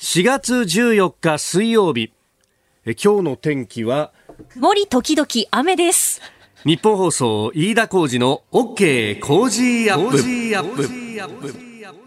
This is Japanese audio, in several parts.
4月14日水曜日え今日の天気は？曇り時々雨です。日本放送飯田浩二の OK 工事アップ。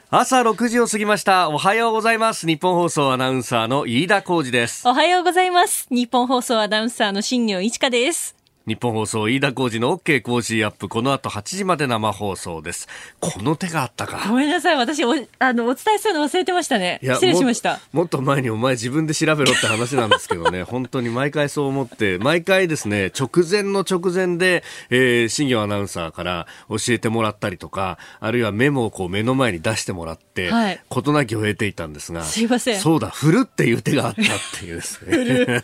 朝6時を過ぎました。おはようございます。日本放送アナウンサーの飯田浩二です。おはようございます。日本放送アナウンサーの新業一華です。日本放送飯田浩二の OK 工事アップこの後8時まで生放送です。この手があったか。ごめんなさい。私、お、あの、お伝えするの忘れてましたね。失礼しました。ももっと前にお前自分で調べろって話なんですけどね。本当に毎回そう思って毎回ですね直前の直前で、えー、新業アナウンサーから教えてもらったりとかあるいはメモをこう目の前に出してもらって、はい。事なきを得ていたんですがすいません。そうだ振るっていう手があったっていうですね。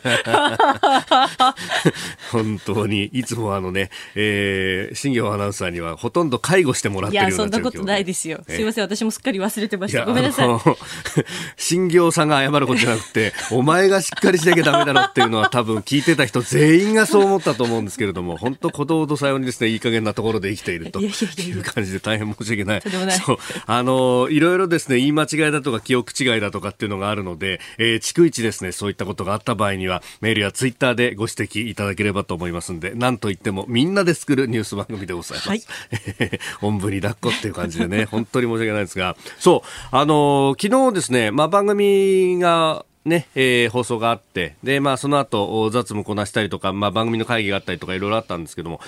本当にいつもあのね、えー、新業アナウンサーにはほとんど介護してもらってるようそんなことないですよ。ええすいません。私もすっかり忘れてました。ごめんなさい。新業さんが謝ることじゃなくて、お前がしっかりしなきゃダメだろっていうのは多分聞いてた人全員がそう思ったと思うんですけれども、本当ことほどさようにですね、いい加減なところで生きているという感じで大変申し訳ない。ないそう。あの、いろいろですね、言い間違いだとか記憶違いだとかっていうのがあるので、えー逐一ですね、そういったことがあった場合には、メールやツイッターでご指摘いただければと思いますんで、なんといってもみんなで作るニュース番組でございます。はいおんぶに抱っこっていう感じでね、本当に申し訳ないですが、そう、あのー昨日ですね、まあ、番組が、ね、えー放送があって、で、まあ、その後、お雑務こなしたりとか、まあ、番組の会議があったりとか、いろいろあったんですけども、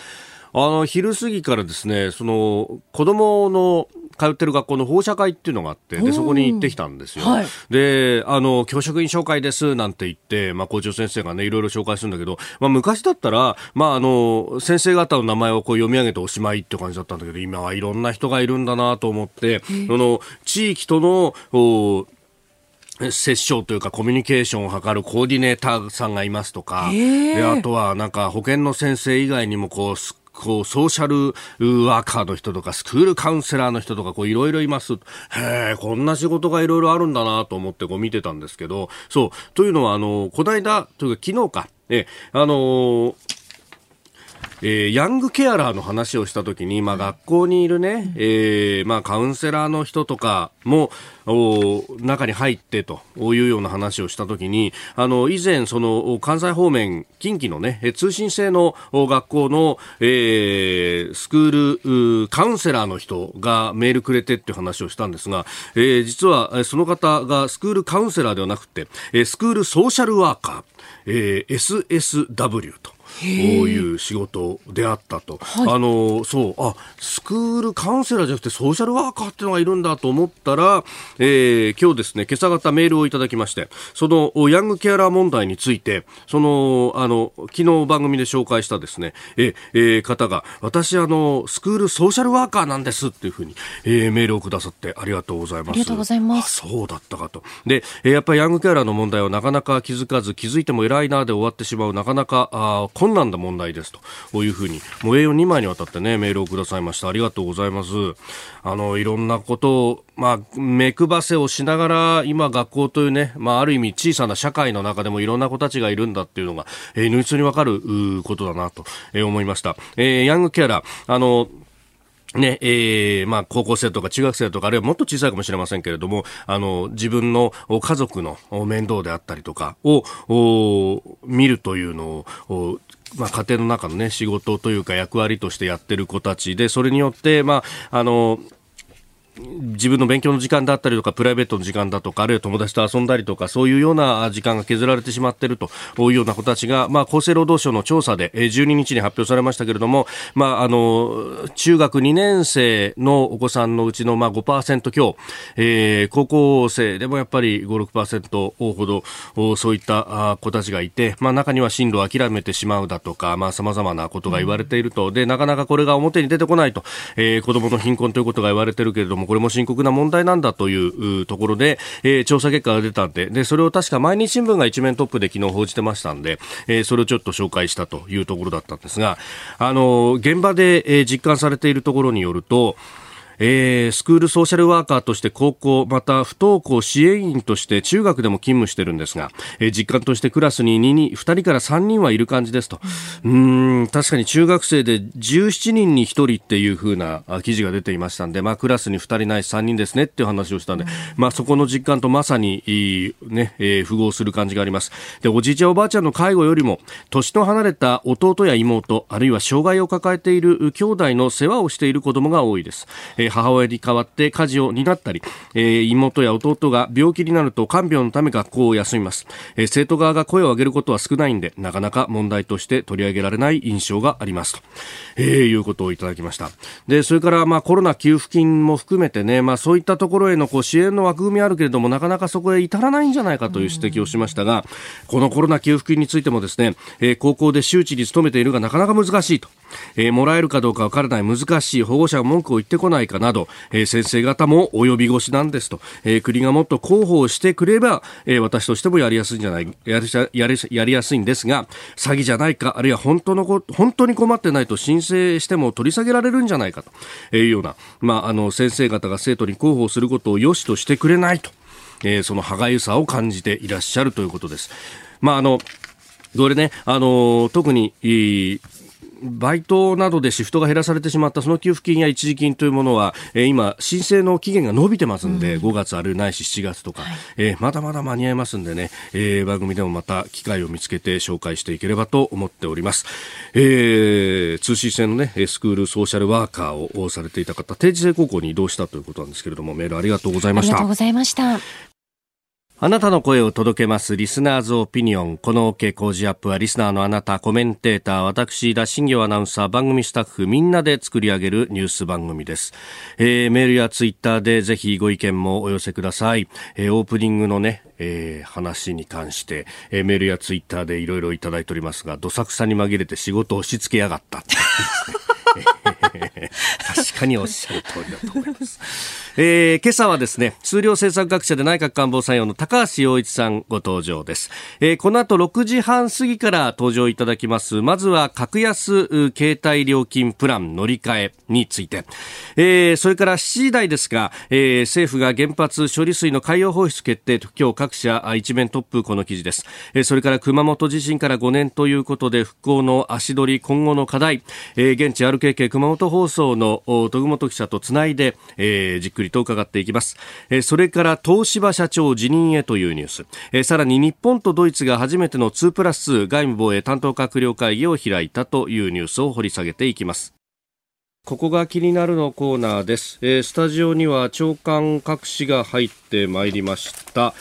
あの、昼過ぎからですね、その、子供の通ってる学校の放射会っていうのがあって、で、そこに行ってきたんですよ。はい。で、あの、教職員紹介です、なんて言って、まあ、校長先生がね、いろいろ紹介するんだけど、まあ、昔だったら、まあ、あの、先生方の名前をこう読み上げておしまいって感じだったんだけど、今はいろんな人がいるんだなと思って、その、地域との、お接触というかコミュニケーションを図るコーディネーターさんがいますとか、であとはなんか保健の先生以外にもこうすこうソーシャルワーカーの人とかスクールカウンセラーの人とかこういろいろいます。へえ、こんな仕事がいろいろあるんだなと思ってこう見てたんですけど、そう、というのはあの、こないだ、というか昨日か、え、あのーえーヤングケアラーの話をしたときに、まあ、学校にいるね、えーまあ、カウンセラーの人とかも、お中に入ってというような話をしたときに、あの、以前、その、お関西方面、近畿のね、え通信制のお学校の、えースクール、うカウンセラーの人がメールくれてっていう話をしたんですが、えー実は、えーその方がスクールカウンセラーではなくて、えースクールソーシャルワーカー、えー SSW と。こういう仕事であったと、あのそう。あスクールカウンセラーじゃなくてソーシャルワーカーっていうのがいるんだと思ったら、えー今日ですね今朝方メールをいただきましてそのおヤングケアラー問題についてそのあの昨日番組で紹介したですねええー方が私あのスクールソーシャルワーカーなんですっていうふうに、えーメールをくださってありがとうございます。ありがとうございます。あそうだったかと。で、えーやっぱりヤングケアラーの問題はなかなか気づかず、気づいても偉いなで終わってしまう、なかなかあー困難な問題ですと。こういうふうに、もう A4 2枚にわたってね、メールをくださいました。ありがとうございます。あの、いろんなことを、まあ、目配せをしながら、今学校というね、まあ、ある意味小さな社会の中でもいろんな子たちがいるんだっていうのが、えー、如実にわかることだなと、えー思いました。えーヤングケアラー、あの、ね、えーまあ、高校生とか中学生とか、あるいはもっと小さいかもしれませんけれども、あの、自分の家族の面倒であったりとかを、見るというのを、まあ、家庭の中のね、仕事というか役割としてやってる子たちで、それによって、まあ、あの、自分の勉強の時間だったりとか、プライベートの時間だとか、あるいは友達と遊んだりとか、そういうような時間が削られてしまっているというような子たちが、まあ、厚生労働省の調査で、12日に発表されましたけれども、まあ、あの、中学2年生のお子さんのうちの、まあ、5%強、えー高校生でもやっぱり5、6%ほど、そういった子たちがいて、まあ、中には進路を諦めてしまうだとか、まあ、様々なことが言われていると、で、なかなかこれが表に出てこないと、えー子供の貧困ということが言われているけれども、これも深刻な問題なんだというところで、えー調査結果が出たんで、で、それを確か毎日新聞が一面トップで昨日報じてましたんで、えーそれをちょっと紹介したというところだったんですが、あの、現場で、えー実感されているところによると、えー、スクールソーシャルワーカーとして高校、また不登校支援員として中学でも勤務してるんですが、えー、実感としてクラスに 2, 人2人から3人はいる感じですと。うん、ん、確かに中学生で17人に1人っていう風な記事が出ていましたんで、まあクラスに2人ないし3人ですねっていう話をしたんで、まあそこの実感とまさに、ね、えー、符合する感じがあります。で、おじいちゃんおばあちゃんの介護よりも、年の離れた弟や妹、あるいは障害を抱えている兄弟の世話をしている子供が多いです。えー、母親に代わって家事を担ったり、えー、妹や弟が病気になると看病のため学校を休みます、えー、生徒側が声を上げることは少ないんでなかなか問題として取り上げられない印象があります。と、えー、いうことをいただきました。でそれからまあコロナ給付金も含めてね、まあ、そういったところへのこう支援の枠組みあるけれどもなかなかそこへ至らないんじゃないかという指摘をしましたがこのコロナ給付金についてもですね、えー、高校で周知に努めているがなかなか難しいと、えー、もらえるかどうかわからない。難しい。保護者が文句を言ってこないか。など、えー、先生方も及び腰なんですと、えー、国がもっと広報してくれば、えー、私としてもやりやすいんじゃないやりやりやりやすいんですが詐欺じゃないかあるいは本当のこ本当に困ってないと申請しても取り下げられるんじゃないかというような、まあ、あの先生方が生徒に広報することを良しとしてくれないと、えー、その歯がゆさを感じていらっしゃるということです。まああのこれね、あの特にバイトなどでシフトが減らされてしまったその給付金や一時金というものは、えー、今、申請の期限が伸びてますんで、うん、5月あるないし7月とか、はい、えー、まだまだ間に合いますんでね、えー、番組でもまた機会を見つけて紹介していければと思っております。えー、通信制のね、スクールソーシャルワーカーをされていた方、定時制高校に移動したということなんですけれども、メールありがとうございました。ありがとうございました。あなたの声を届けます。リスナーズオピニオン。この OK 工事アップは、リスナーのあなた、コメンテーター、私、田新業アナウンサー、番組スタッフ、みんなで作り上げるニュース番組です。えー、メールやツイッターでぜひご意見もお寄せください。えー、オープニングのね、えー、話に関して、えー、メールやツイッターでいろいろいただいておりますが、どさくさに紛れて仕事を押し付けやがった。確かにおっしゃる通りだと思います。えー、今朝はですね、数量政策学者で内閣官房参与の高橋洋一さんご登場です。えー、この後6時半過ぎから登場いただきます。まずは格安携帯料金プラン乗り換えについて。えー、それから7時台ですが、えー、政府が原発処理水の海洋放出決定と今日各社一面トップこの記事です。えー、それから熊本地震から5年ということで復興の足取り今後の課題、えー、現地 RKK 熊本放送の徳本記者とつないで、えー、じっくりと伺っていきます、えー、それから東芝社長辞任へというニュース、えー、さらに日本とドイツが初めての2プラス2外務防衛担当閣僚会議を開いたというニュースを掘り下げていきます。ここが気になるのコーナーです、えー、スタジオには長官各紙が入ってまいりました。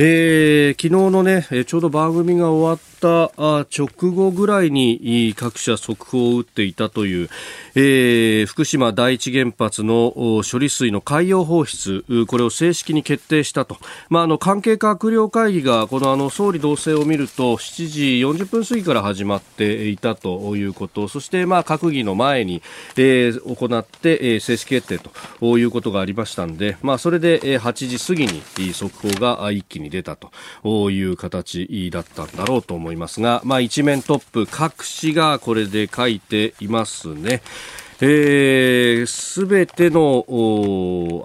えー、昨日のね、ちょうど番組が終わった直後ぐらいに各社速報を打っていたという、えー、福島第一原発の処理水の海洋放出、これを正式に決定したと。まあ、あの、関係閣僚会議が、このあの、総理同棲を見ると、7時40分過ぎから始まっていたということ、そして、まあ、閣議の前に、えー、行って、えー、正式決定ということがありましたんで、まあ、それで、8時過ぎに速報が一気に出たという形だったんだろうと思いますいますが、まあ、一面トップ各紙がこれで書いていますね。す、えー、べ、ての、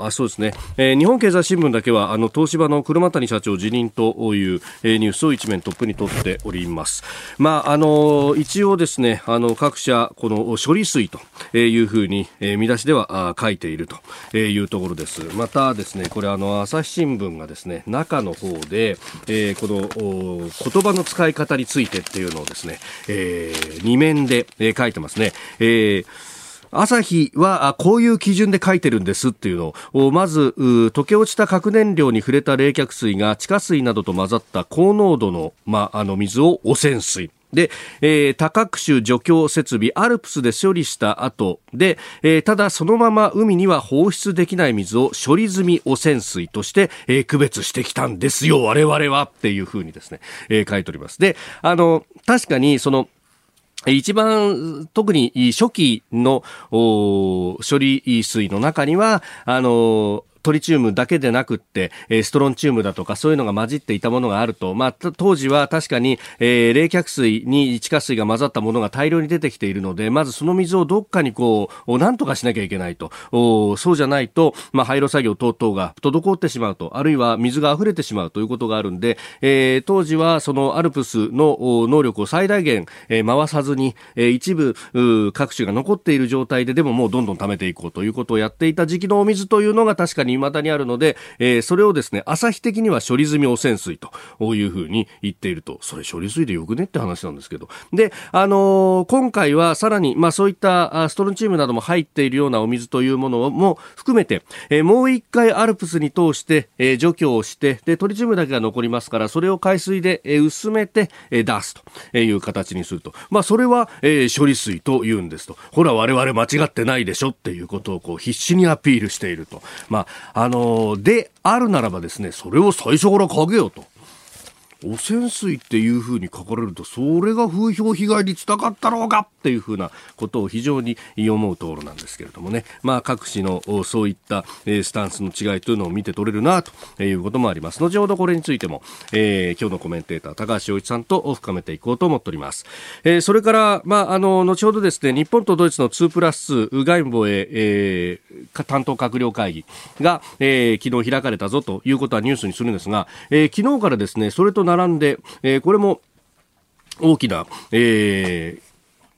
あ、そうですね、えー、日本経済新聞だけは、あの、東芝の車谷社長辞任という、えー、ニュースを一面トップに取っております。まあ、あの、一応ですね、あの、各社、この処理水というふうに、えー、見出しでは書いているというところです。またですね、これあの、朝日新聞がですね、中の方で、えー、この、言葉の使い方についてっていうのをですね、えー、二面で、えー、書いてますね。えー朝日はこういう基準で書いてるんですっていうのを、まず、溶け落ちた核燃料に触れた冷却水が地下水などと混ざった高濃度の、まあ、の水を汚染水。で、えー、多角種除去設備、アルプスで処理した後で、えー、ただそのまま海には放出できない水を処理済み汚染水として、えー、区別してきたんですよ、我々はっていうふうにですね、えー、書いております。で、あの、確かにその、一番、特に初期の処理水の中には、あの、トリチウムだけでなくって、えー、ストロンチウムだとかそういうのが混じっていたものがあると、まあ、当時は確かに、えー、冷却水に地下水が混ざったものが大量に出てきているので、まずその水をどっかにこう、なんとかしなきゃいけないと。おそうじゃないと、まあ、廃炉作業等々が滞ってしまうと、あるいは水が溢れてしまうということがあるんで、えー、当時はそのアルプスの能力を最大限、えー、回さずに、えー、一部各種が残っている状態ででももうどんどん貯めていこうということをやっていた時期のお水というのが確かに未だにあるので、えー、それをですね、朝日的には処理済み汚染水というふうに言っていると、それ処理水でよくねって話なんですけど。で、あのー、今回はさらに、まあそういったストロンチームなども入っているようなお水というものも含めて、えー、もう一回アルプスに通して、えー、除去をして、で、トリチウムだけが残りますから、それを海水で、えー、薄めて、えー、出すという形にすると。まあそれは、えー、処理水と言うんですと。ほら、我々間違ってないでしょっていうことをこう必死にアピールしていると。まあ、あの、であるならばですね、それを最初からかけようと。汚染水っていうふうに書かれると、それが風評被害につながったろうかっていうふうなことを非常に思うところなんですけれどもね、まあ、各紙のそういったスタンスの違いというのを見て取れるなということもあります。後ほどこれについても、えー、今日のコメンテーター、高橋洋一さんと深めていこうと思っております。えー、それから、まあ、あの、後ほどですね、日本とドイツの2プラス2外務防衛、えー、担当閣僚会議が、えー、昨日開かれたぞということはニュースにするんですが、えー、昨日からですね、それと並んで、えー、これも大きな、えー、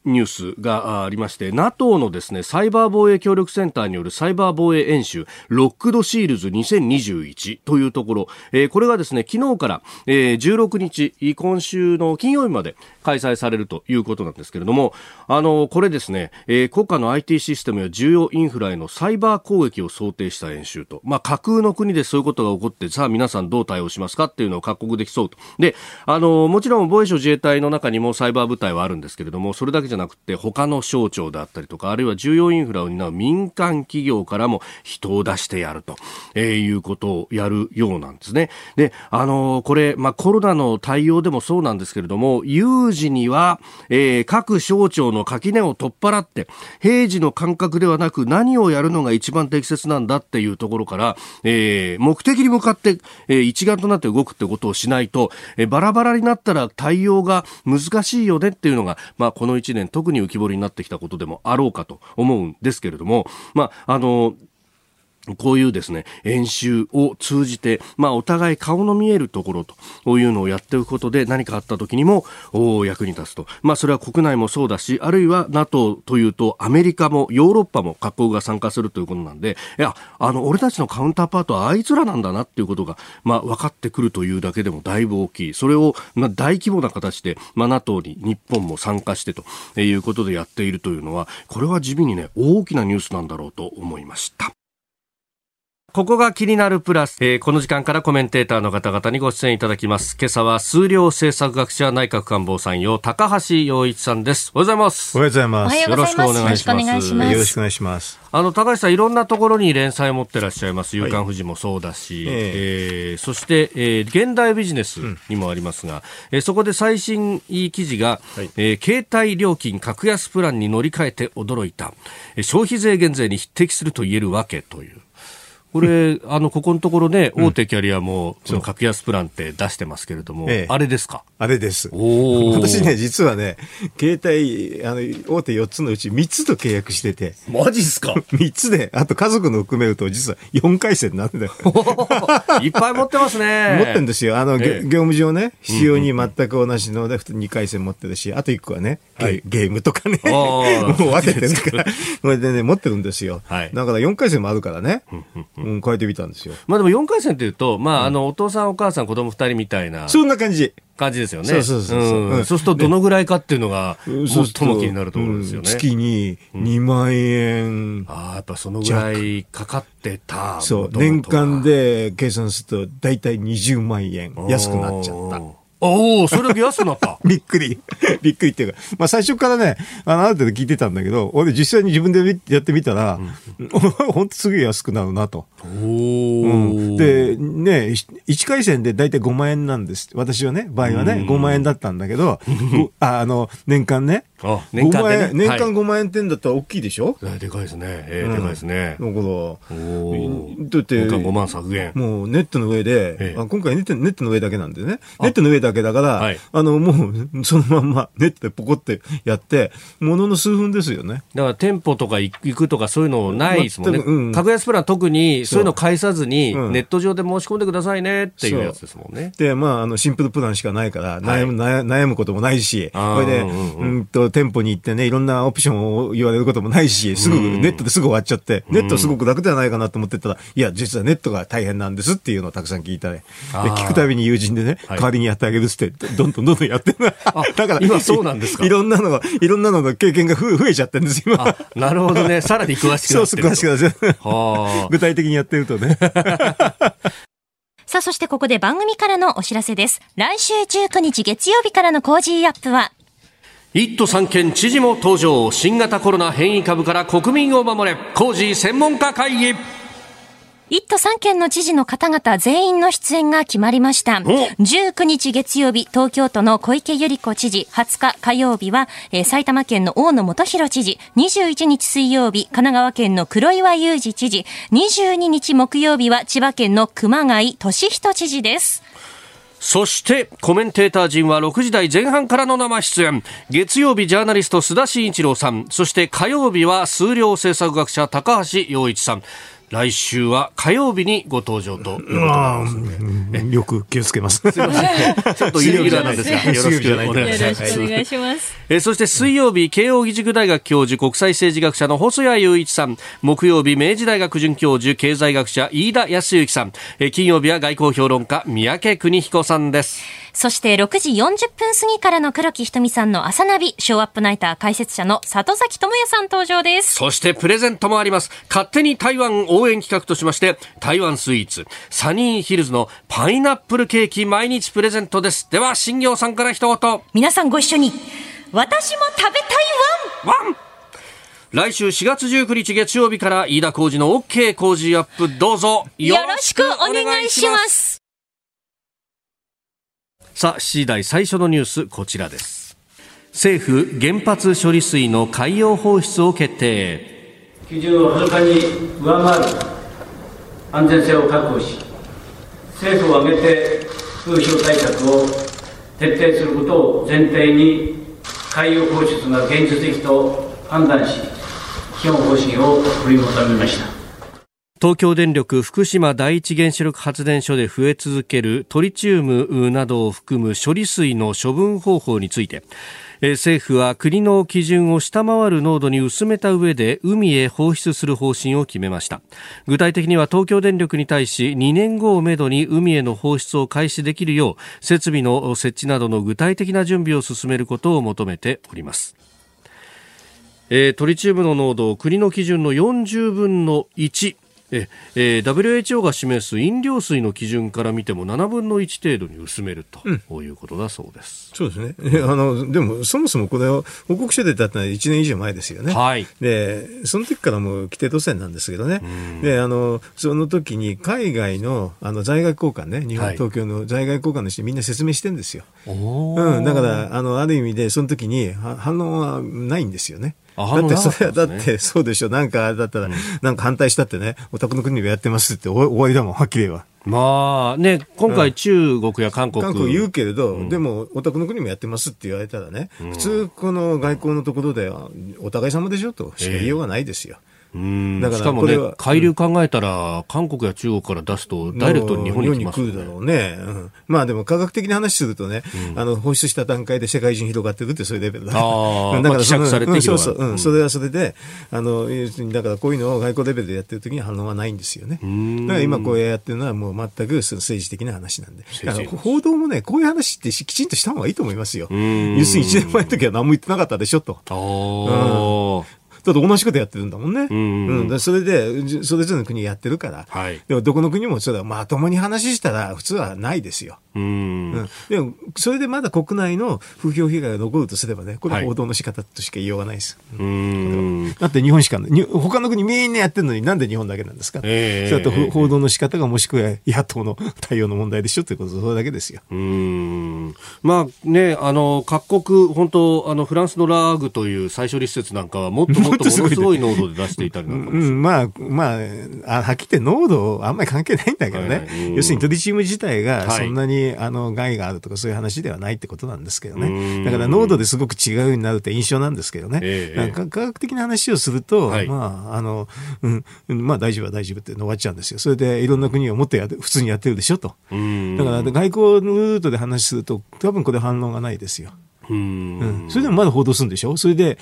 ニュースがありまして NATO のですねサイバー防衛協力センターによるサイバー防衛演習 Locked Shields 2021というところ、えー、これがですね昨日から、えー、16日今週の金曜日まで開催されるということなんですけれどもあのこれですね、えー、国家の IT システムや重要インフラへのサイバー攻撃を想定した演習と、まあ、架空の国でそういうことが起こってさあ皆さんどう対応しますかっていうのを各国で競うと。であのもちろん防衛省自衛隊の中にもサイバー部隊はあるんですけれどもそれだけじゃじゃなくて他の省庁だったりとかあるいは重要インフラを担う民間企業からも人を出してやると、えー、いうことをやるようなんですね。で、あのー、これ、まあ、コロナの対応でもそうなんですけれども有事には、えー、各省庁の垣根を取っ払って平時の感覚ではなく何をやるのが一番適切なんだっていうところから、えー、目的に向かって、えー、一丸となって動くってことをしないと、えー、バラバラになったら対応が難しいよねっていうのが、まあ、この1年特に浮き彫りになってきたことでもあろうかと思うんですけれども、まあ、あの、こういうですね、演習を通じて、まあ、お互い顔の見えるところというのをやっておくことで何かあった時にも役に立つと。まあ、それは国内もそうだし、あるいは NATO というとアメリカもヨーロッパも各国が参加するということなんで、いや、あの、俺たちのカウンターパートはあいつらなんだなっていうことが、まあ、分かってくるというだけでもだいぶ大きい。それを、まあ、大規模な形で、まあ、NATO に日本も参加してということでやっているというのは、これは地味にね、大きなニュースなんだろうと思いました。ここが気になるプラス、えー、この時間からコメンテーターの方々にご出演いただきます。今朝は数量政策学者内閣官房参与高橋洋一さんです。おはようございます。おはようございます。よろしくお願いします。よろしくお願いします。あの高橋さんいろんなところに連載を持ってらっしゃいます。夕刊富士もそうだし、はい、えー、そして、えー、現代ビジネスにもありますが、うん、えー、そこで最新記事が、はい、えー、携帯料金格安プランに乗り換えて驚いた、消費税減税に匹敵すると言えるわけという。これ、あの、ここのところね、大手キャリアも、その格安プランって出してますけれども、ええ、あれですか？あれです。私ね、実はね、携帯、あの、大手4つのうち3つと契約してて。マジっすか ?3 つで、あと家族の含めると、実は4回戦なんだよ。いっぱい持ってますね。持ってるんですよ。あの、え、業務上ね、使用に全く同じので、2回戦持ってるし、あと1個はね、はい、ゲームとかね、もう分けてるから、これでね、持ってるんですよ。はい、だから4回戦もあるからね。うん、変えてみたんですよ。まあでも4回戦っていうと、まあ、あの、お父さんお母さん子供二人みたいな。そんな感じ。感じですよね。そうそうそうそう、うん。そうするとどのぐらいかっていうのが、最も気になるところですよね。月に2万円、ああ、やっぱそのぐらいかかってた。そう。年間で計算すると大体20万円安くなっちゃった。おお、それだけ安くなった。びっくり。びっくりっていうか、まあ最初からね、あの、ある程度聞いてたんだけど、俺実際に自分でやってみたら、本当すげえ安くなるなと。おうん、で、ね、1回戦で大体5万円なんです。私はね、場合はね、5万円だったんだけど、ああの、年間ね。あ年間で、ね、年間5万円ってんだったら大きいでしょ、はい、でかいですね。えー、でかいですね。だから、だって、年間5万削減。もうネットの上で、えあ今回ネットネットの上だけなんでね、ネットの上だけだから、はい、あの、もう、そのまんまネットでポコってやって、ものの数分ですよね。だから店舗とか行くとかそういうのないですもんね。うん、格安プラン特にそう。いうの返さずに、ネット上で申し込んでくださいねっていうやつですもんね。で、まあ、あの、シンプルプランしかないから、悩む、はい、悩むこともないし、これで、うんと、店舗に行ってね、いろんなオプションを言われることもないし、すぐ、ネットですぐ終わっちゃって、ネットすごく楽ではないかなと思ってたら、いや、実はネットが大変なんですっていうのをたくさん聞いたね。で、聞くたびに友人でね、代わりにやってあげるって、どんどんどんどんやってる。だから、今そうなんですか？いろんなのが、いろんなのの経験が増えちゃってるんです今。なるほどね。さらに詳しくなってる。そう、詳しくなってる。具体的にやってるとね。さあ、そしてここで番組からのお知らせです。来週19日月曜日からの Cozy up は、一都三県知事も登場。新型コロナ変異株から国民を守れ。コージー専門家会議。一都三県の知事の方々全員の出演が決まりました。19日月曜日、東京都の小池百合子知事、20日火曜日は、えー、埼玉県の大野元弘知事、21日水曜日、神奈川県の黒岩祐二知事、22日木曜日は千葉県の熊谷俊人知事です。そしてコメンテーター陣は6時台前半からの生出演。月曜日ジャーナリスト須田慎一郎さん。そして火曜日は数量政策学者高橋洋一さん来週は火曜日にご登場ということよく気をつけます。すみません。ちょっとイレギュラーなんですが、よろしくお願いします。お願いします。えそして水曜日、慶應義塾大学教授、国際政治学者の細谷雄一さん。木曜日、明治大学准教授、経済学者、飯田康之さん。え金曜日は外交評論家、三宅邦彦さんです。そして6時40分過ぎからの黒木ひとみさんの朝ナビ、ショーアップナイター解説者の里崎智也さん登場です。そしてプレゼントもあります。勝手に台湾応援企画としまして、台湾スイーツ、サニーヒルズのパイナップルケーキ毎日プレゼントです。では、新業さんから一言。皆さんご一緒に。私も食べたいワンワン来週4月19日月曜日から飯田浩二の OK 工事アップどうぞよろしくお願いします。さあ、7時台最初のニュース、こちらです。政府、原発処理水の海洋放出を決定。基準をはるかに上回る安全性を確保し、政府を挙げて風評対策を徹底することを前提に、海洋放出が現実的と判断し、基本方針を取りまとめました。東京電力福島第一原子力発電所で増え続けるトリチウムなどを含む処理水の処分方法について政府は国の基準を下回る濃度に薄めた上で海へ放出する方針を決めました。具体的には東京電力に対し2年後をめどに海への放出を開始できるよう設備の設置などの具体的な準備を進めることを求めております。え、トリチウムの濃度を国の基準の40分の1ええー、WHO が示す飲料水の基準から見ても7分の1程度に薄めると、うん、いうことだそうです。そうですね。あの、でも、そもそもこれを報告書でだったのは1年以上前ですよね。はい。で、その時からもう規定路線なんですけどね。で、あの、その時に海外のあの在外交換ね、日本、はい、東京の在外交換の人みんな説明してるんですよ。うん。だから、あの、ある意味で、その時に反応はないんですよね。だってそれは、だってそうでしょ。なんかだったら、なんか反対したってね、お宅の国でやってますって終わりだもん、はっきり言えば。まあね、今回中国や韓国、韓国言うけれど、うん、でもお宅の国もやってますって言われたらね、うん、普通この外交のところではお互い様でしょと。しか言いようがないですよ。えーうん。だからしかもね、海流考えたら、韓国や中国から出すと、ダイレクトに日本に来ます、ね、来るだろうね、うん、まあでも科学的な話するとね、うん、あの放出した段階で世界中に広がってるってそういうレベルだから、だからその、されてうん、そうそう、うん、それはそれで、あのだからこういうのを外交レベルでやってるときに反応はないんですよね。だから今こうやってるのは、もう全く政治的な話なんで、報道もね、こういう話ってきちんとした方がいいと思いますよ。要するに1年前の時は何も言ってなかったでしょと。だって同じことやってるんだもんね。うん、うん、それで、それぞれの国やってるから。はい、でもどこの国もそれはまともに話したら普通はないですよ。うん、でも、それでまだ国内の風評被害が残るとすればね、これは報道の仕方としか言いようがないです。はい、だって日本しか、他の国みんなやってるのになんで日本だけなんですか？えー、それと報道の仕方がもしくは野党の対応の問題でしょということ、それだけですよ。うんまあね、あの、各国、本当、あの、フランスのラーグという再処理施設なんかはもっともっすごい濃度で出していたりなんかうん、まあ、まあ、はっきり言って濃度あんまり関係ないんだけどね。はいはい、要するにトリチウム自体がそんなに、はい、あの害があるとかそういう話ではないってことなんですけどね。だから濃度ですごく違うようになるって印象なんですけどね。えー、科学的な話をすると、はい、まあ、あの、うん、まあ大丈夫は大丈夫って終わっちゃうんですよ。それでいろんな国をもっとや普通にやってるでしょと。だから外交のルートで話すると多分これ反論がないですよ。うん、それでもまだ報道するんでしょ？それで、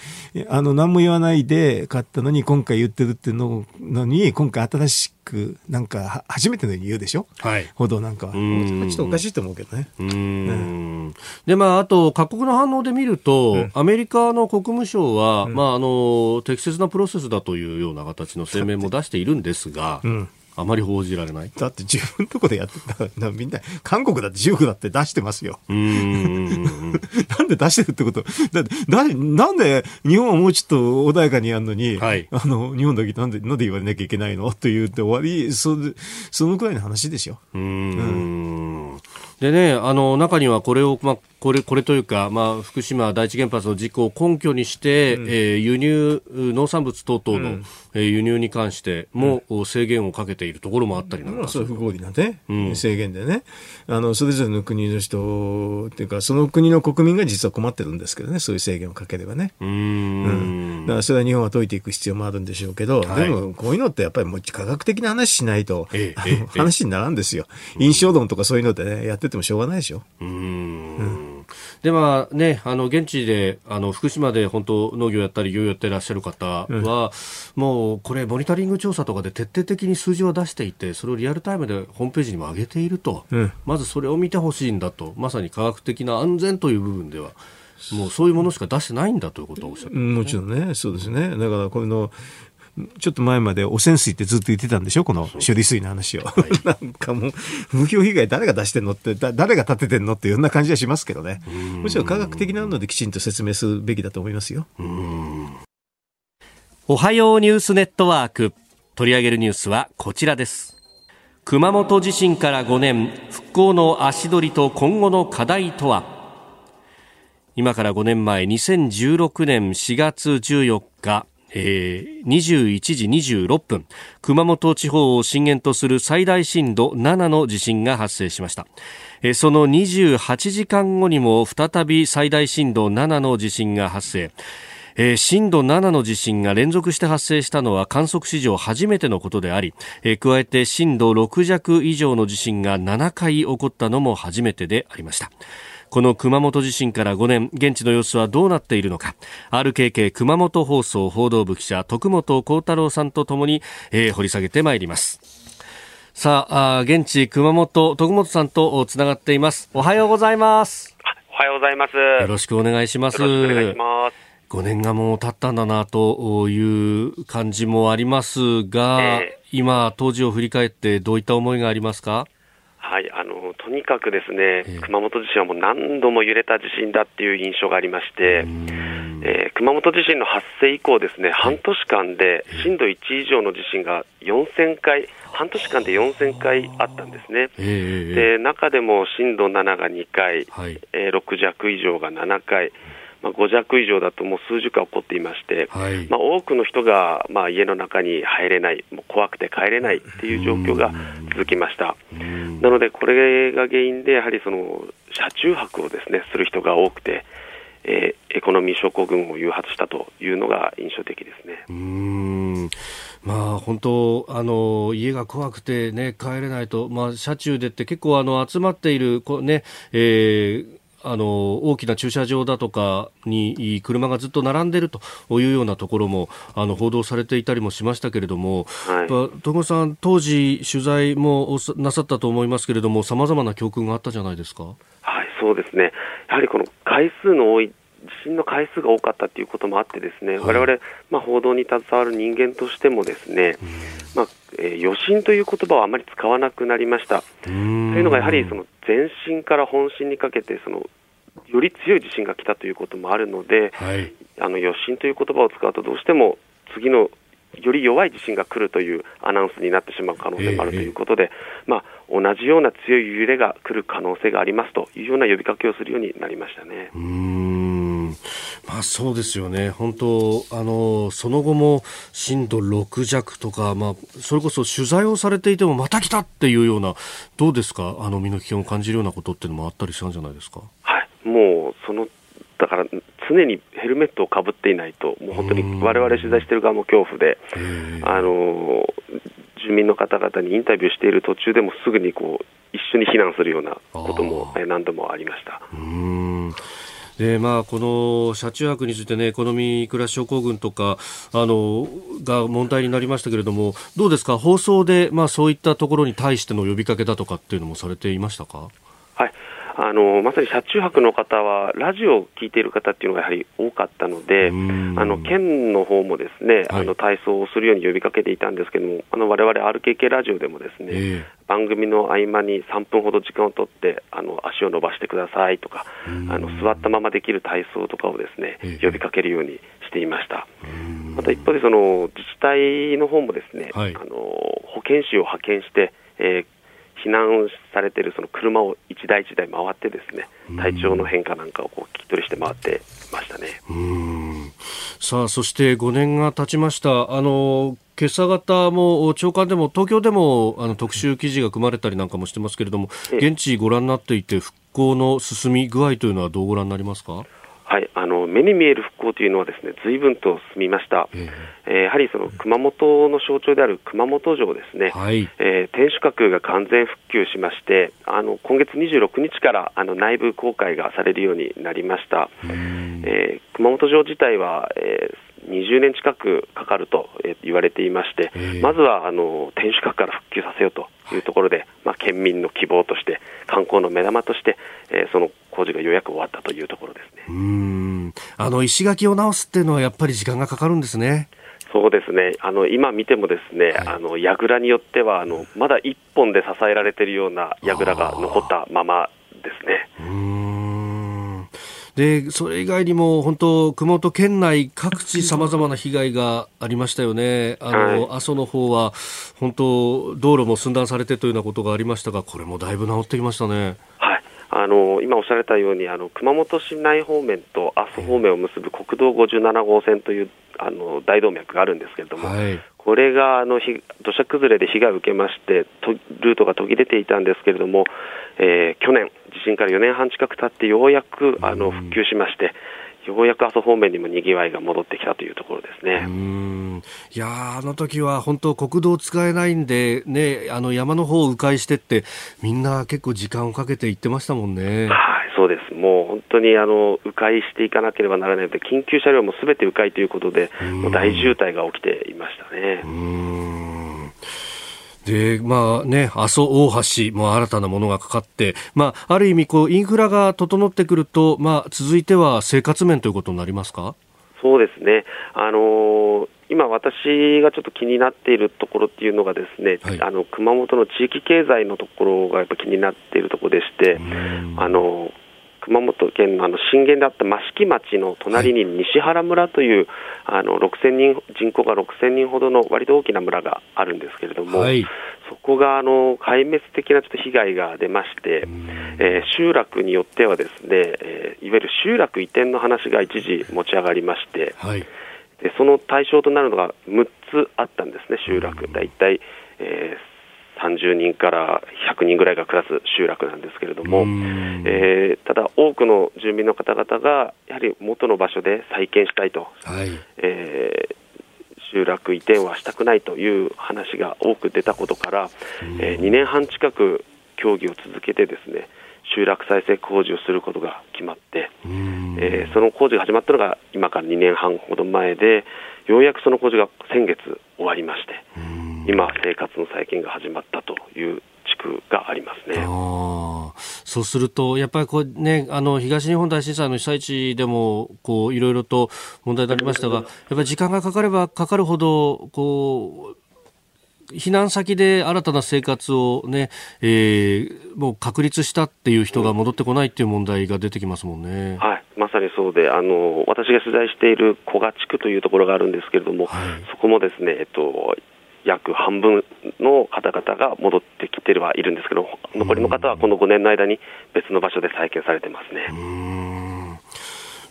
あの、何も言わないで買ったのに、今回言ってるっていうののに、今回新しく、なんか、初めてのように言うでしょ？はい。報道なんかは。ちょっとおかしいと思うけどね。うん。で、まあ、あと、各国の反応で見ると、うん、アメリカの国務省は、うん、まあ、あの、適切なプロセスだというような形の声明も出しているんですが、うんあまり報じられない？だって自分のとこでやってたみんな韓国だって中国だって出してますよ。うん なんで出してるってこと？だってだなんで日本はもうちょっと穏やかにやるのに、はい、あの日本だけなんでなんで言われなきゃいけないの？と言って終わりそそのくらいの話でしょ。うん。うん。でね、あの中にはこれを、まあ、これこれというか、まあ、福島第一原発の事故を根拠にして、うん、えー、輸入、農産物等々の、うん、えー、輸入に関しても、うん、制限をかけているところもあったりなんかそう不合理なね、うん、制限でね。あの、それぞれの国の人っていうか、その国の国民が実は困ってるんですけどね、そういう制限をかければね。うん,、だからそれは日本は解いていく必要もあるんでしょうけど、はい、でもこういうのってやっぱりもう科学的な話しないと、ええ、話にならんですよ。印象論とかそういうのでね、やっててもしょうがないでしょ。うんでまあね、あの現地であの福島で本当農業やったり漁業やってらっしゃる方は、うん、もうこれモニタリング調査とかで徹底的に数字を出していてそれをリアルタイムでホームページにも上げていると、うん、まずそれを見てほしいんだと。まさに科学的な安全という部分ではもうそういうものしか出してないんだということをおっしゃって、ね、もちろんね、そうですね。だからこのちょっと前まで汚染水ってずっと言ってたんでしょ？この処理水の話を。はい、なんかもう、風評被害誰が出してんのって、誰が立ててんのっていうような感じはしますけどね。むしろ科学的なのできちんと説明するべきだと思いますよ。おはようニュースネットワーク。取り上げるニュースはこちらです。熊本地震から5年、復興の足取りと今後の課題とは？今から5年前、2016年4月14日、えー、21時26分熊本地方を震源とする最大震度7の地震が発生しました、えー、その28時間後にも再び最大震度7の地震が発生えー、震度7の地震が連続して発生したのは観測史上初めてのことであり、えー、加えて震度6弱以上の地震が7回起こったのも初めてでありました。この熊本地震から5年現地の様子はどうなっているのか。RKK 熊本放送報道部記者徳本幸太郎さんとともに、えー、掘り下げてまいります。さあ現地熊本徳本さんとつながっています。おはようございます。おはようございます。よろしくお願いします。お願いします。5年がもう経ったんだなという感じもありますが、えー、今、当時を振り返ってどういった思いがありますか？はい、あのとにかくですね、熊本地震はもう何度も揺れた地震だっていう印象がありまして、えー、熊本地震の発生以降、ですね半年間で震度1以上の地震が4000回、半年間で4000回あったんですね、で中でも震度7が2回、はい、えー、6弱以上が7回。まあ、5弱以上だともう数十回起こっていまして、はい、まあ、多くの人がまあ家の中に入れない、もう怖くて帰れないっていう状況が続きました。なので、これが原因で、やはりその車中泊をですねする人が多くて、えー、エコノミー症候群を誘発したというのが印象的ですね。うん。まあ、本当あの、家が怖くて、ね、帰れないと、まあ、車中でって結構あの集まっている、こねえーあの大きな駐車場だとかに車がずっと並んでいるというようなところもあの報道されていたりもしましたけれども、はい、戸さん、当時取材もなさったと思いますけれども、さまざまな教訓があったじゃないですか。はい、そうですね。やはりこの回数の多い震の回数が多かったということもあってですね、われわれ、まあ、報道に携わる人間としてもですね、まあえー、余震という言葉をあまり使わなくなりました。というのがやはりその前震から本震にかけてそのより強い地震が来たということもあるので、はい、あの余震という言葉を使うとどうしても次のより弱い地震が来るというアナウンスになってしまう可能性もあるということで、えー、まあ、同じような強い揺れが来る可能性がありますというような呼びかけをするようになりましたね。うん。まあ、そうですよね、本当あの、その後も震度6弱とか、まあ、それこそ取材をされていても、また来たっていうような、どうですか、あの身の危険を感じるようなことっていうのもあったりしたんじゃないですか？はい、もうそのだから常にヘルメットをかぶっていないと、もう本当にわれわれ取材している側も恐怖で、あの住民の方々にインタビューしている途中でもすぐにこう一緒に避難するようなことも何度もありました。でまあ、この車中泊について、ね、エコノミークラス症候群とかあのが問題になりましたけれども、どうですか、放送で、まあ、そういったところに対しての呼びかけだとかっていうのもされていましたか？はいあのまさに車中泊の方はラジオを聞いている方っていうのがやはり多かったので、あの県の方もですね、はい、あの体操をするように呼びかけていたんですけれども、あの我々 RKK ラジオでもですね、えー、番組の合間に3分ほど時間を取ってあの足を伸ばしてくださいとか、あの座ったままできる体操とかをですね、呼びかけるようにしていました。また一方でその自治体の方もですね、はい、あの保健師を派遣して、えー避難されているその車を一台一台回ってですね体調の変化なんかをこう聞き取りして回ってましたね。さあそして5年が経ちましたあの今朝方も長官でも東京でもあの特集記事が組まれたりなんかもしてますけれども現地ご覧になっていて復興の進み具合というのはどうご覧になりますか？はい、あの目に見える復興というのはですね随分と進みました、えー、えー、やはりその熊本の象徴である熊本城ですね、はい、えー、天守閣が完全復旧しましてあの今月26日からあの内部公開がされるようになりました、えー、熊本城自体は、えー20年近くかかると言われていまして、まずはあの天守閣から復旧させようというところで、まあ、県民の希望として、観光の目玉として、えー、その工事がようやく終わったというところですね。うん。あの石垣を直すっていうのは、やっぱり時間がかかるんですね。そうですね。あの今見ても、ですね、はい、あの櫓によってはあのまだ一本で支えられているような櫓が残ったままですね。で、それ以外にも本当、熊本県内各地様々な被害がありましたよね。あの、はい、阿蘇の方は本当、道路も寸断されてというようなことがありましたが、これもだいぶ治ってきましたね。はい。あの今おっしゃられたようにあの熊本市内方面と阿蘇方面を結ぶ国道57号線というあの大動脈があるんですけれども、はい、これがあの土砂崩れで被害を受けましてルートが途切れていたんですけれども、えー、去年、地震から4年半近く経ってようやくあの復旧しまして、ようやく阿蘇方面にもにぎわいが戻ってきたというところですね。いやあの時は本当国道使えないんで、ね、あの山の方を迂回してって、みんな結構時間をかけて行ってましたもんね。はい、そうです。もう本当にあの迂回していかなければならないので、緊急車両もすべて迂回ということで、もう大渋滞が起きていましたね。で、まあね、阿蘇大橋も新たなものがかかって、まあ、ある意味、こう、インフラが整ってくると、まあ、続いては生活面ということになりますか？そうですね。あのー、今、私がちょっと気になっているところっていうのがですね、はい、あの熊本の地域経済のところがやっぱ気になっているところでして、あの熊本県のあの震源であった益城町の隣に西原村という、はい、あの6000人人口が6000人ほどの割と大きな村があるんですけれども、はい、そこがあの壊滅的なちょっと被害が出まして、えー、集落によってはですね、えー、いわゆる集落移転の話が一時持ち上がりまして、はい、でその対象となるのが6つあったんですね、集落。大体、えー30人から100人ぐらいが暮らす集落なんですけれども、えー、ただ、多くの住民の方々がやはり元の場所で再建したいと、はい、えー、集落移転はしたくないという話が多く出たことから、えー、2年半近く協議を続けてですね集落再生工事をすることが決まって、えー、その工事が始まったのが今から2年半ほど前でようやくその工事が先月終わりまして。今、生活の再建が始まったという地区がありますね。そうすると、やっぱりこう、ね、あの東日本大震災の被災地でもこういろいろと問題になりましたが、やっぱり時間がかかればかかるほどこう避難先で新たな生活をね、えー、もう確立したっていう人が戻ってこないっていう問題が出てきますもんね。はい、まさにそうで、あの私が取材している古賀地区というところがあるんですけれども、はい、そこもですね、えっと、約半分の方々が戻ってきてはいるんですけど、残りの方はこの5年の間に別の場所で再建されてますね。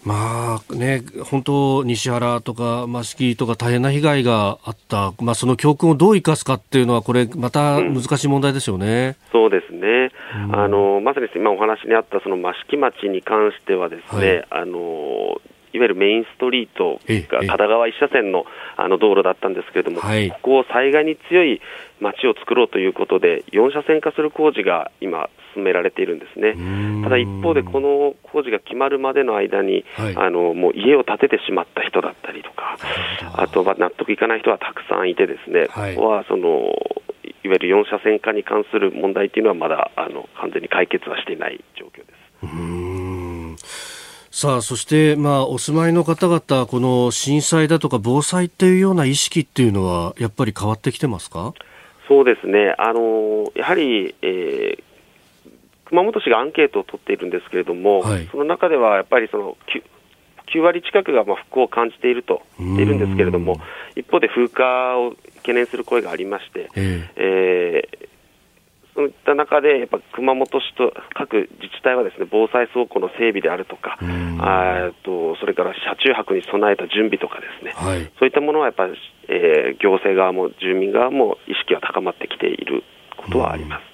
まあね、本当、西原とか益城とか大変な被害があった、まあ、その教訓をどう生かすかっていうのは、これ、また難しい問題ですよね、うん、そうですね、うん、あのまさに今お話にあったその益城町に関しては、ですね、はい、あのいわゆるメインストリートが片側1車線のあの道路だったんですけれども、はい、ここを災害に強い街を作ろうということで、4車線化する工事が今、進められているんですね。ただ一方で、この工事が決まるまでの間に、はい、あのもう家を建ててしまった人だったりとか、あとは納得いかない人はたくさんいて、ですね、はい、ここはそのいわゆる4車線化に関する問題というのは、まだあの完全に解決はしていない状況です。さあ、そして、まあ、お住まいの方々、この震災だとか防災っていうような意識っていうのは、やっぱり変わってきてますか？そうですね。あの、やはり、えー、熊本市がアンケートを取っているんですけれども、はい、その中ではやっぱりその 9, 9割近くがまあ不幸を感じていると言っているんですけれども、一方で風化を懸念する声がありまして、えー、えーった中で、やっぱ熊本市と各自治体はですね防災倉庫の整備であるとか、あとそれから車中泊に備えた準備とかですね、はい、そういったものはやっぱり、えー、行政側も住民側も意識は高まってきていることはあります。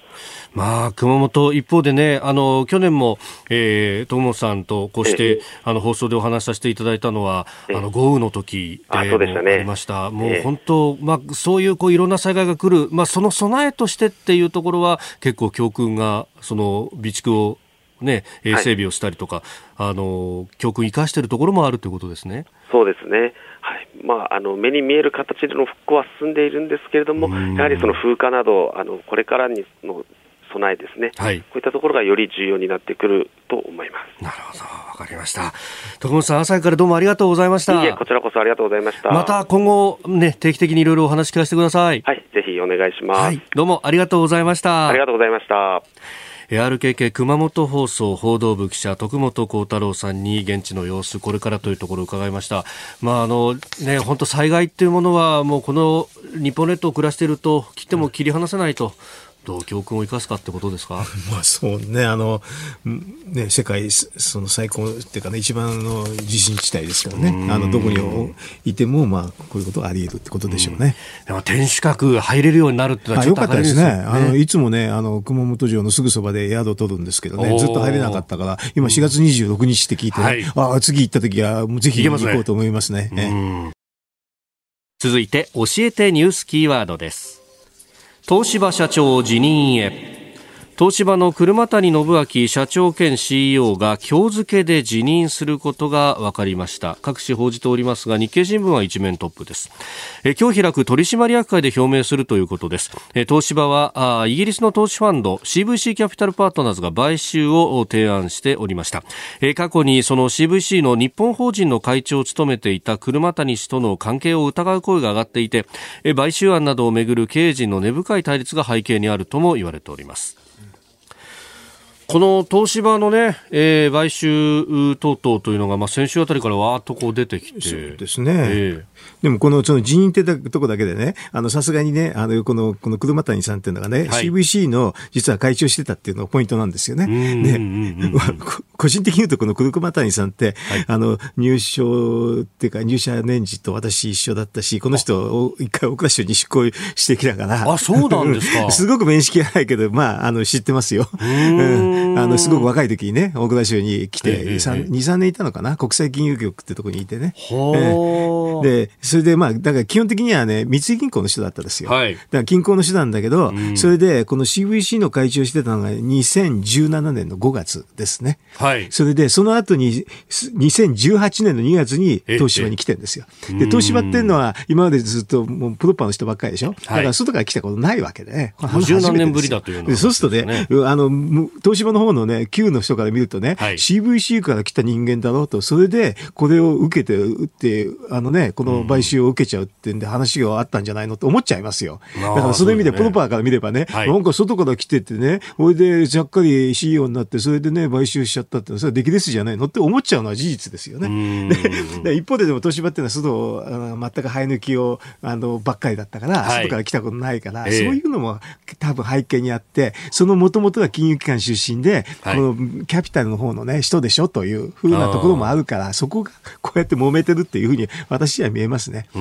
まあ、熊本、一方でね、あの、去年も、えー、友本さんとこうして、あの、放送でお話しさせていただいたのは、あの、豪雨の時でもありました。もう本当、まあ、そういう、こう、いろんな災害が来る、まあ、その備えとしてっていうところは、結構教訓が、その、備蓄をね、整備をしたりとか、はい、あの教訓生かしているところもあるということですね。そうですね。はい。まああの目に見える形での復興は進んでいるんですけれども、やはりその風化などあのこれからにの備えですね、はい、こういったところがより重要になってくると思います。なるほど、わかりました。徳本さん、朝からどうもありがとうございました。いえ、こちらこそありがとうございました。また今後、ね、定期的にいろいろお話聞かせてください。はい、ぜひお願いします。はい、どうもありがとうございました。ありがとうございました。RKK 熊本放送報道部記者徳本幸太郎さんに現地の様子これからというところを伺いました。まああのね本当災害っていうものはもうこの日本列島を暮らしていると切っても切り離せないと。どう教訓を生かすかってことですか？まあそうね、あの、ね、世界、その最高っていうかね、一番の地震地帯ですからね、あの、どこにいても、まあ、こういうことがあり得るってことでしょうね。でも、天守閣入れるようになるってのはちょっと、かったですね。あの、いつもね、あの、熊本城のすぐそばで宿を取るんですけどね、ずっと入れなかったから、今4月26日って聞いて、ね、はい、あ次行った時は、ぜひ行こうと思いますね。すね続いて、教えてニュースキーワードです。東芝社長辞任へ。東芝の車谷信明社長兼 CEO が今日付で辞任することが分かりました。各紙報じておりますが日経新聞は一面トップです。え今日開く取締役会で表明するということです。え東芝はあイギリスの投資ファンド CVC キャピタルパートナーズが買収を提案しておりました。え過去にその CVC の日本法人の会長を務めていた車谷氏との関係を疑う声が上がっていてえ買収案などをめぐる経営陣の根深い対立が背景にあるとも言われております。この東芝のね、えー、買収等々というのが、まあ、先週あたりからわーっとこう出てきて。そうですね。えー、でも、この、その人員ってとこだけでね、あの、さすがにね、あの、この、この車谷さんっていうのがね、はい、CVC の実は会長してたっていうのがポイントなんですよね。で、個人的に言うと、この車谷さんって、はい、あの、入賞っていうか、入社年次と私一緒だったし、この人を一回大蔵省に出向してきたから。あ、そうなんですか。すごく面識がないけど、まあ、あの、知ってますよ。うんあの、すごく若い時にね、大蔵省に来て、2、3年いたのかな？国際金融局ってとこにいてね。で、それでまあ、だから基本的にはね、三井銀行の人だったんですよ。はい、だから銀行の人なんだけど、それで、この CVC の会長してたのが2017年の5月ですね。はい。それで、その後に、2018年の2月に東芝に来てるんですよ。で、東芝っていうのは、今までずっともうプロパーの人ばっかりでしょ？だから外から来たことないわけでね。十何年ぶりだというの、そうするとね、あの、東芝の方のね、Q の人から見るとね、はい、CVC から来た人間だろうと、それで、これを受けて、って、あのね、この買収を受けちゃうってんで話があったんじゃないのと思っちゃいますよ。だからその意味で、プロパーから見ればね、なんか外から来てってね、それで、ちゃっかり CEO になって、それでね、買収しちゃったって、それは出来ですじゃないのって思っちゃうのは事実ですよね。で一方ででも東芝っていうのは外あの全く生え抜きをあのばっかりだったから、はい、外から来たことないから、えー、そういうのも多分背景にあってそのもともとが金融機関出身で、はい、このキャピタルの方のね人でしょというふうなところもあるからそこがこうやって揉めてるっていうふうに私は見えますね。で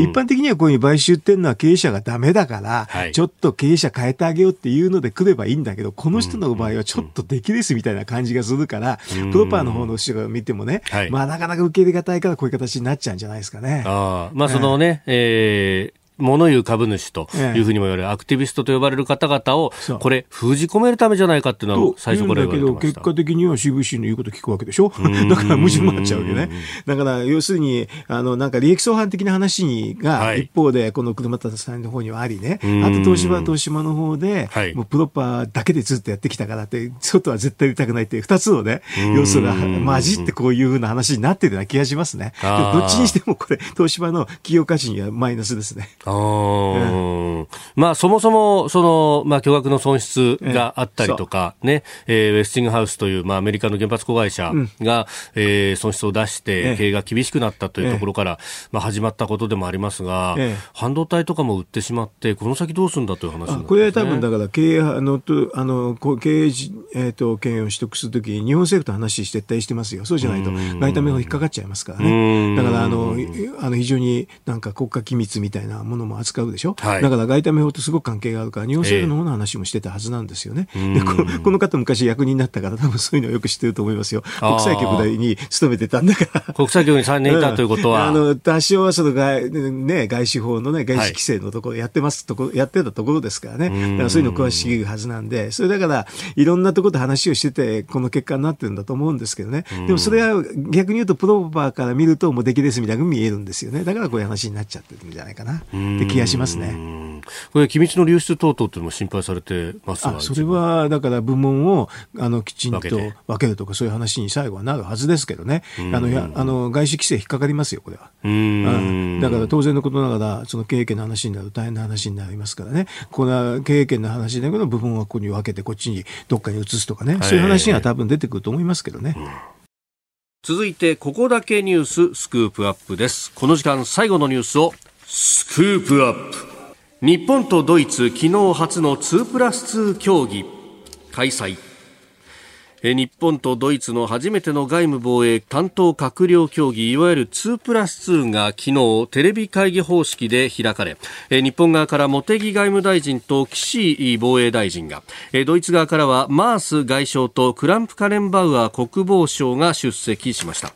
一般的にはこういう買収っていうのは経営者がダメだから、はい、ちょっと経営者変えてあげようっていうので来ればいいんだけどこの人の場合はちょっと出来ですみたいな感じがするから、プロパーの方の人が見てもね、まあなかなか受け入れがたいからこういう形になっちゃうんじゃないですかね。あまあそのね、えー、物言う株主というふうにも言われる、アクティビストと呼ばれる方々を、これ、封じ込めるためじゃないかっていうのは、最初から言われてま結果的には CVC の言うこと聞くわけでしょ、だから無事になっちゃうわけね。だから、要するに、あのなんか利益相反的な話が、一方で、この車田さんの方にはありね、あと東芝は東芝の方で、もうプロパーだけでずっとやってきたからって、外は絶対やりたくないっていう、二つのね、要素が混じってこういうふうな話になってるような気がしますね。どっちにしてもこれ、東芝の企業価値にはマイナスですね。あまあ、そもそも、その、まあ、巨額の損失があったりとか、ね、えー、ウェスティングハウスという、まあ、アメリカの原発子会社が、うん、えー、損失を出して、経営が厳しくなったというところから、まあ、始まったことでもありますが、半導体とかも売ってしまって、この先どうするんだという話、ね、これは多分、だから、経営、あの、とあの経営、えっ、ー、と、権威を取得するときに、日本政府と話して撤退してますよ。そうじゃないと、外為法引っかかっちゃいますからね。だから、あの、あの非常になんか国家機密みたいなものも扱うでしょ？はい、だから外為法とすごく関係があるから、日本政府の方の話もしてたはずなんですよね。えー、でこの方、昔役人になったから、多分そういうのをよく知ってると思いますよ。国際局に勤めてたんだから。国際局に3年いたということは。うん、あの多少はその外,、ね、外資法の、ね、外資規制のところやってます、とこやってたところですからね。だからそういうの詳しいはずなんで、それだから、いろんなところで話をしてて、この結果になってるんだと思うんですけどね。でもそれは逆に言うと、プロパーから見ると、もう出来ですみたいな見えるんですよね。だからこういう話になっちゃってるんじゃないかな。って気がしますね。これ、機密の流出等々というのも心配されてますあそれはだから部門をあのきちんと分けるとか、そういう話に最後はなるはずですけどね、あのやあの外資規制引っかかりますよ、これは。うん。だから当然のことながら、その経営権の話になると大変な話になりますからね、この経営権の話だけど、部分はここに分けて、こっちにどっかに移すとかね、そういう話が多分出てくると思いますけどね。続いて、ここだけニューススクープアップです。この時間最後のニュースをスクープアップ。日本とドイツ昨日初の2プラス2協議開催。日本とドイツの初めての外務防衛担当閣僚協議いわゆる2プラス2が昨日テレビ会議方式で開かれ日本側から茂木外務大臣と岸防衛大臣が。ドイツ側からはマース外相とクランプカレンバウアー国防相が出席しました。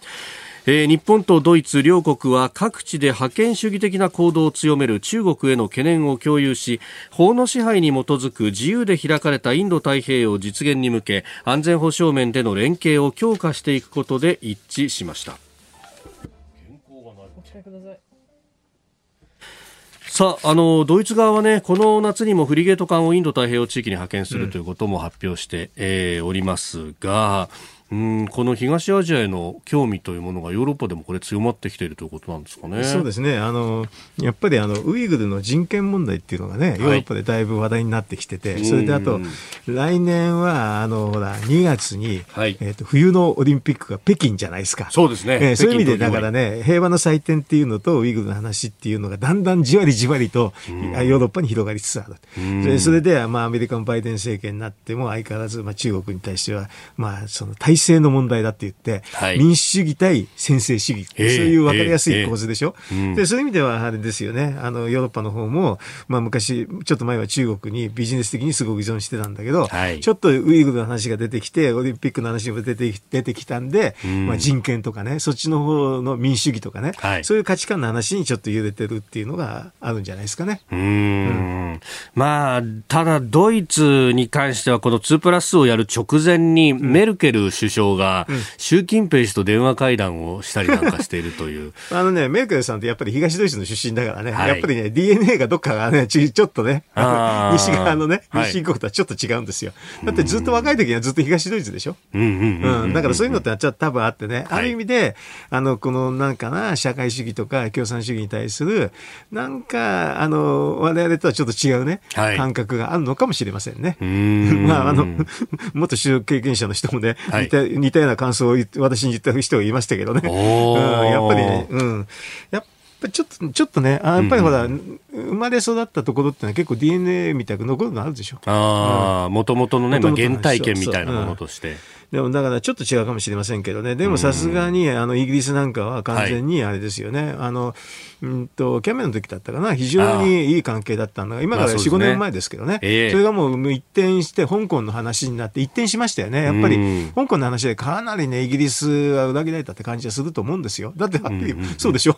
えー、日本とドイツ両国は各地で覇権主義的な行動を強める中国への懸念を共有し法の支配に基づく自由で開かれたインド太平洋実現に向け安全保障面での連携を強化していくことで一致しました。さあ、あの、ドイツ側はね、この夏にもフリゲート艦をインド太平洋地域に派遣するということも発表して、うん、えー、おりますが、うんこの東アジアへの興味というものがヨーロッパでもこれ強まってきているということなんですかね。そうですね。あのやっぱりあのウイグルの人権問題っていうのがね、ヨーロッパでだいぶ話題になってきてて、はい、それであと来年はあのほら2月に、はい、えっ、ー、と冬のオリンピックが北京じゃないですか。そうですね。えー、そういう意味でだからね平和の祭典っていうのとウイグルの話っていうのがだんだんじわりじわりとヨーロッパに広がりつつある。それではまあアメリカのバイデン政権になっても相変わらずまあ中国に対してはまあその対体制の問題だって言って、はい、民主主義対専制主義、そういう分かりやすい構図でしょ？で、そういう意味ではあれですよね。あの、ヨーロッパの方も、まあ昔、ちょっと前は中国にビジネス的にすごく依存してたんだけど、はい、ちょっとウイグルの話が出てきて、オリンピックの話も出て出てきたんで、まあ人権とかね、そっちの方の民主主義とかね、はい、そういう価値観の話にちょっと揺れてるっていうのがあるんじゃないですかね。うん。うん。まあ、ただ、ドイツに関しては、この2プラスをやる直前に、メルケル首相が、習近平氏と電話会談をしたりなんかしているという。あのね、メルケルさんってやっぱり東ドイツの出身だからね、はい、やっぱりね、DNA がどっかがね、ちちょっとね、西側のね、西進国とはちょっと違うんですよ。だってずっと若い時にはずっと東ドイツでしょ？うん。だからそういうのってちょっと多分あってね、ある意味で、あの、このなんかな、社会主義とか共産主義に対する、なんか、あの、我々とはちょっと違うね、はい、感覚があるのかもしれませんね。まあ、あの、元首相経験者の人もね、はい、似た似たような感想を私に言った人がいましたけどね。うん、やっぱりね、うん。やっぱちょっと、ちょっとね、あやっぱりほら、うん、生まれ育ったところってのは結構 DNA みたいな残るのあるでしょ。ああ、もともとのね、まあ、原体験みたいなものとして。でもだからちょっと違うかもしれませんけどね、でもさすがにあのイギリスなんかは完全にあれですよね、はい、あのうんとキャメロンの時だったかな、非常にいい関係だったんだが、今から4、5年前ですけどね、えー、それがもう一転して、香港の話になって、一転しましたよね、やっぱり香港の話でかなりね、イギリスは裏切られたって感じがすると思うんですよ、だって、そうでしょ、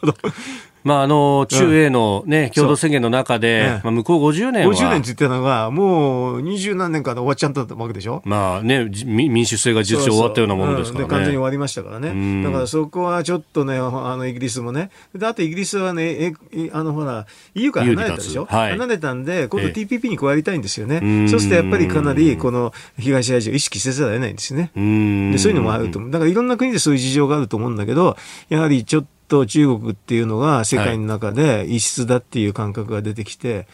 まあ、あの中英の、ね、共同宣言の中で、まあ、向こう50年は。50年って言ってたのが、もう二十何年かで終わっちゃったわけでしょ？まあね、民主制が実質終わったようなものですからね。完全に終わりましたからね。だからそこはちょっとね、あのイギリスもね、であとイギリスはね、えあのほら、EU から離れたでしょ、はい、離れたんで、今度 TPP に加わりたいんですよね。そうするとやっぱりかなりこの東アジアを意識せざるを得ないんですよね。でそういうのもあると思う。だからいろんな国でそういう事情があると思うんだけど、やはりちょっとと中国っていうのが世界の中で異質だっていう感覚が出てきて、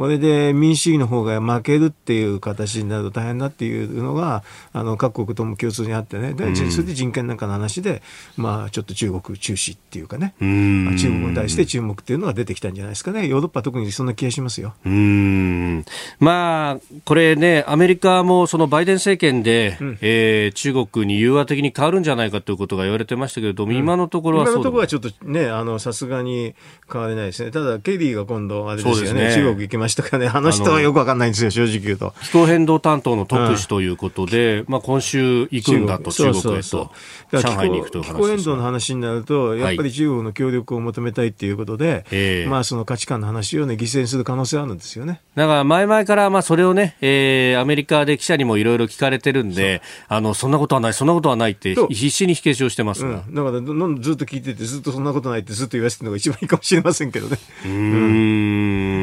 これで民主主義の方が負けるっていう形になると大変だっていうのが、あの各国とも共通にあってね、でそれで人権なんかの話で、まあ、ちょっと中国中止っていうかね、中国に対して注目っていうのが出てきたんじゃないですかね、ヨーロッパ特にそんな気がしますよ。うん。まあ、これね、アメリカもそのバイデン政権で、うん、えー、中国に融和的に変わるんじゃないかということが言われてましたけれども、うん、今のところは今のところはちょっとね、あのさすがに変われないですね、ただ、ケリーが今度、あれですよね、ね。中国行きましたからね、あの人はよくわかんないんですよ、正直言うと。気候変動担当の特使ということで、うん、まあ、今週行くんだと、中国。へと、上海に行くという話気候変動の話になると、やっぱり中国の協力を求めたいっていうことで、はい、まあ、その価値観の話をね、犠牲にする可能性あるんですよね。だから前々から、まあ、それをね、えー、アメリカで記者にもいろいろ聞かれてるんで、あの、そんなことはない、そんなことはないって、必死に否定しをしてますが、うん、だからどずっと聞いてて、ずっとそんなことないってずっと言わせてるのが一番いいかもしれませんけどね。うん。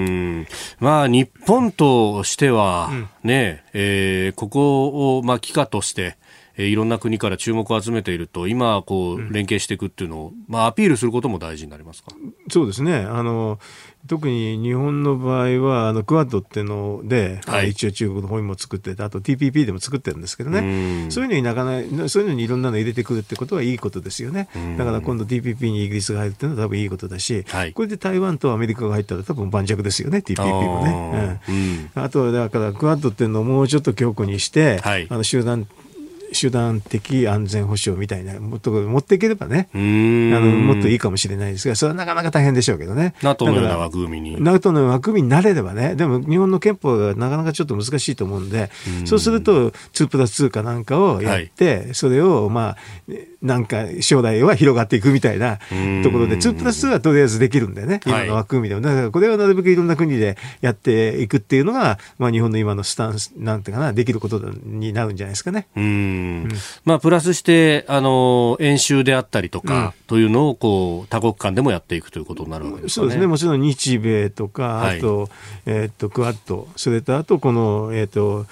まあ、日本としてはね、うん、えー、ここを、まあ、機として、えー、いろんな国から注目を集めていると、今、こう、連携していくっていうのを、まあ、アピールすることも大事になりますか？そうですね。あの、特に日本の場合は、あの、クワッドっていうので、はい、一応中国の方にも作ってて、あと TPP でも作ってるんですけどね、そういうのになかなか、そういうのにいろんなの入れてくるってことはいいことですよね。だから今度 TPP にイギリスが入るっていうのは多分いいことだし、はい、これで台湾とアメリカが入ったら多分盤石ですよね、TPP もね。うん、あと、だから、クワッドっていうのをもうちょっと強固にして、はい、あの集団手段的安全保障みたいなもっと持っていければねあのもっといいかもしれないですがそれはなかなか大変でしょうけどね。NATO のような枠組みに。NATO の枠組みになれればねでも日本の憲法がなかなかちょっと難しいと思うんでそうすると2プラス2かなんかをやって、はい、それをまあなんか将来は広がっていくみたいなところで、2プラス2はとりあえずできるんだよね、今の枠組みでも。だからこれはなるべくいろんな国でやっていくっていうのが、まあ、日本の今のスタンス、なんていうかな、できることになるんじゃないですかね。うん。まあ、プラスして、あの、演習であったりとか、というのを、こう、多国間でもやっていくということになるわけですね。そうですね。もちろん日米とか、あと、はい、えっと、クワッド、それとあと、この、えっ、と、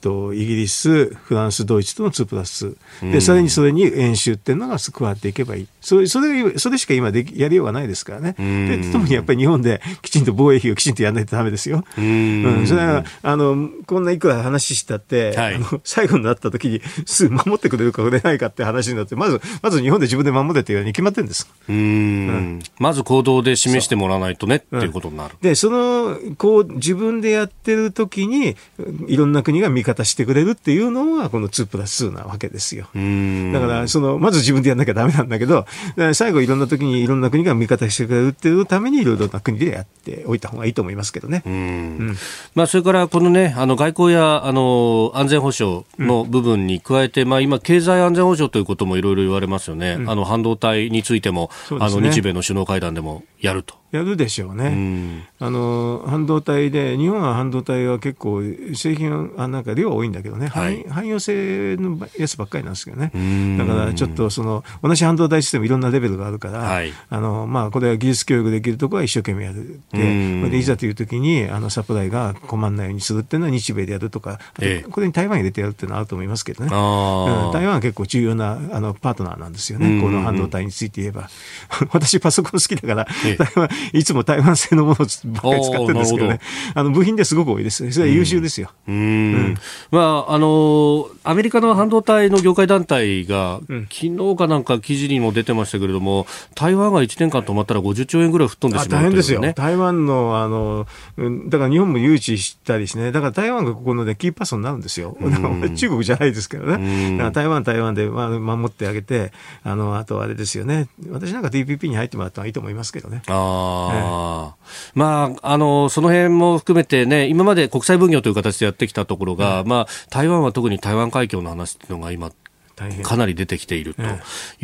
と、イギリス、フランス、ドイツとの2プラス。で、さらにそれに演習っていうのが加わっていけばいい。それ、それ、それしか今でやりようがないですからね。で、ともにやっぱり日本できちんと防衛費をきちんとやらないとダメですよ。うんうん、それは、あの、こんないくら話したって、はい、あの、最後になった時に、すぐ守ってくれるかくれないかって話になって、まず、まず日本で自分で守れっていうように決まってるんです。うんうん、まず行動で示してもらわないとねっていうことになる。で、その、こう、自分でやってる時に、いろんな国が味方してくれるっていうのが、この2プラス2なわけですよ。だから、その、まず自分でやんなきゃダメなんだけど、最後いろんな時にいろんな国が味方してくれるっていうために、いろいろな国でやっておいた方がいいと思いますけどね。うん、まあ、それからこのね、あの外交やあの安全保障の部分に加えて、うん、まあ、今、経済安全保障ということもいろいろ言われますよね、うん、あの半導体についても、ね、あの日米の首脳会談でもやると。やるでしょうね、うん、あの半導体で、日本は半導体は結構、製品はなんか量多いんだけどね、はい、汎用性のやつばっかりなんですけどね、だからちょっとその同じ半導体システム、いろんなレベルがあるから、はい、あのまあ、これは技術教育できるところは一生懸命やる、ででいざというときにあのサプライが困らないようにするっていうのは日米でやるとか、ええ、これに台湾入れてやるっていうのはあると思いますけどね、台湾は結構重要なあのパートナーなんですよね、この半導体について言えば。私、パソコン好きだから、台湾いつも台湾製のものばっかり使ってるんですけどね、あの部品ですごく多いです。それは優秀ですよ。うん。うんまあ、あのアメリカの半導体の業界団体が、うん、昨日かなんか記事にも出てましたけれども、台湾が1年間止まったら50兆円ぐらい吹っ飛んでしまう、ね、大変ですよ。台湾の、あの、だから日本も誘致したりしね、だから台湾がここの、ね、キーパーソンになるんですよ。中国じゃないですけどね。だから台湾、台湾で、まあ、守ってあげて、あの、あとあれですよね。私なんか TPP に入ってもらった方がいいと思いますけどね。ああ。まあ、あの、その辺も含めてね、今まで国際分業という形でやってきたところが、うん、まあ、台湾は特に台湾海峡の話っていうのが今、かなり出てきていると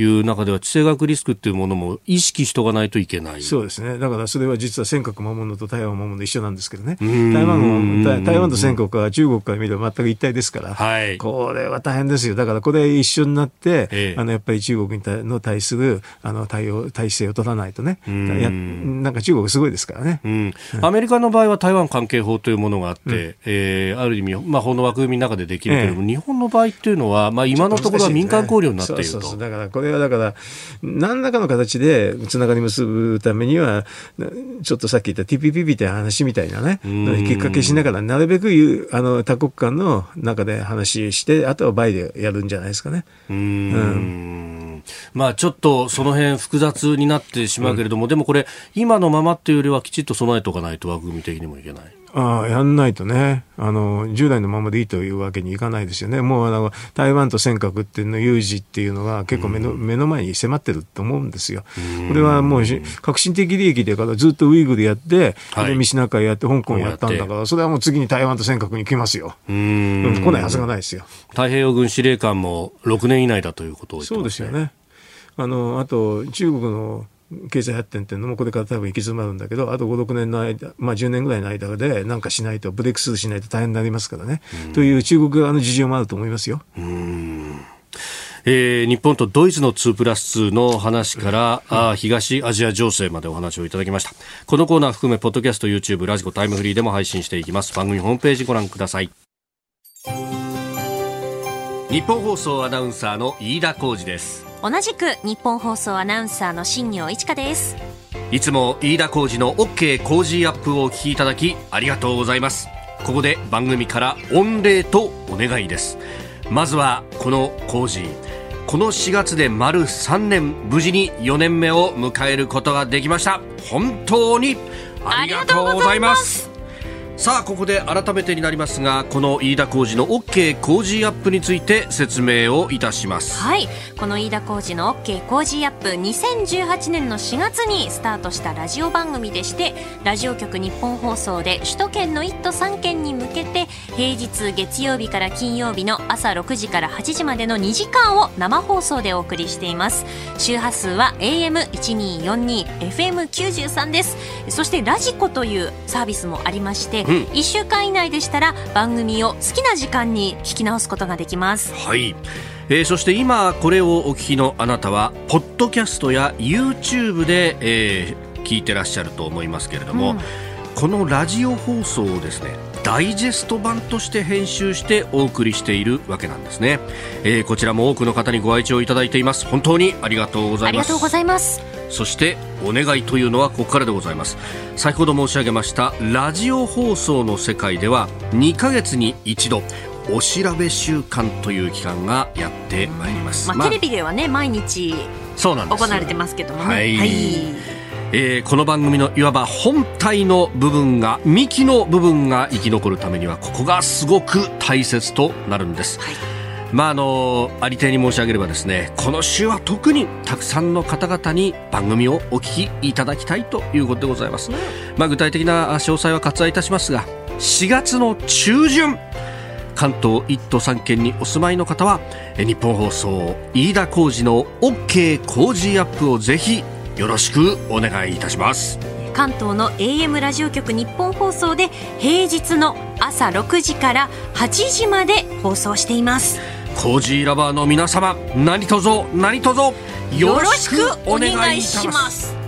いう中では、地政学リスクっていうものも意識しておかないといけない。そうですね、だからそれは実は尖閣守るのと台湾を守るの一緒なんですけどね、台湾も台湾と尖閣は中国から見れば全く一体ですから、はい、これは大変ですよ、だからこれ一緒になって、ええ、あのやっぱり中国にの対するあの対応体制を取らないとね、ん。なんか中国すごいですからね、うん、アメリカの場合は台湾関係法というものがあって、うん、えー、ある意味、まあ、法の枠組みの中でできるけれども、え、日本の場合っていうのは、まあ、今のところは民間考慮になっていると。そうそうだからこれはだから、何らかの形でつながり結ぶためには、ちょっとさっき言った TPP って話みたいなね、きっかけしながら、なるべくあの多国間の中で話して、あとはバイでやるんじゃないですかね。うんうんまあ、ちょっとその辺複雑になってしまうけれども、うん、でもこれ、今のままっていうよりはきちっと備えておかないと枠組み的にもいけない。ああ、やんないとね、あの、従来のままでいいというわけにいかないですよね。もう、あの、台湾と尖閣っていうの有事っていうのが結構目の,、目の前に迫ってると思うんですよ。これはもう、革新的利益でからずっとウイグルやって、はい、西シナ海やって、香港やったんだから、それはもう次に台湾と尖閣に来ますよ。うん。来ないはずがないですよ。太平洋軍司令官も6年以内だということを言ってます、ね、そうですよね。あの、あと、中国の経済発展っていうのもこれから多分行き詰まるんだけど、あと5、6年の間、まあ10年ぐらいの間でなんかしないと、ブレイクスルーしないと大変になりますからね。という中国側の事情もあると思いますよ。うん。えー、日本とドイツの2プラス2の話から、うん、あ東アジア情勢までお話をいただきました。このコーナー含めポッドキャスト YouTube ラジコタイムフリーでも配信していきます。番組ホームページご覧ください。日本放送アナウンサーの飯田浩二です同じく日本放送アナウンサーの新業一華です。いつも飯田浩二の OK 工事アップをお聞きいただきありがとうございます。ここで番組から御礼とお願いです。まずはこの工事。この4月で丸3年無事に4年目を迎えることができました。本当にありがとうございます。さあここで改めてになりますがこの飯田浩二の OK 工事アップについて説明をいたします。はい。この飯田浩二の OK 工事アップ2018年の4月にスタートしたラジオ番組でしてラジオ局日本放送で首都圏の1都3県に向けて平日月曜日から金曜日の朝6時から8時までの2時間を生放送でお送りしています。周波数は AM1242 FM93 です。そしてラジコというサービスもありましてうん、1週間以内でしたら番組を好きな時間に聞き直すことができます。はい、えー、そして今これをお聞きのあなたはポッドキャストや YouTube で、えー、聞いてらっしゃると思いますけれども、うん、このラジオ放送をですねダイジェスト版として編集してお送りしているわけなんですね、えー、こちらも多くの方にご愛聴いただいています。本当にありがとうございます。ありがとうございますそしてお願いというのはここからでございます。先ほど申し上げましたラジオ放送の世界では2ヶ月に一度お調べ週間という期間がやってまいります、まあ、テレビではね毎日行われてますけどもね。はい、はい。えー、この番組のいわば本体の部分が幹の部分が生き残るためにはここがすごく大切となるんです、はいまああのありていに申し上げればですねこの週は特にたくさんの方々に番組をお聞きいただきたいということでございます、まあ、具体的な詳細は割愛いたしますが4月の中旬関東1都3県にお住まいの方は日本放送飯田浩司の OK 工事アップをぜひよろしくお願いいたします。関東の AM ラジオ局日本放送で平日の朝6時から8時まで放送していますコージーラバーの皆様何卒何卒よろしくお願いします。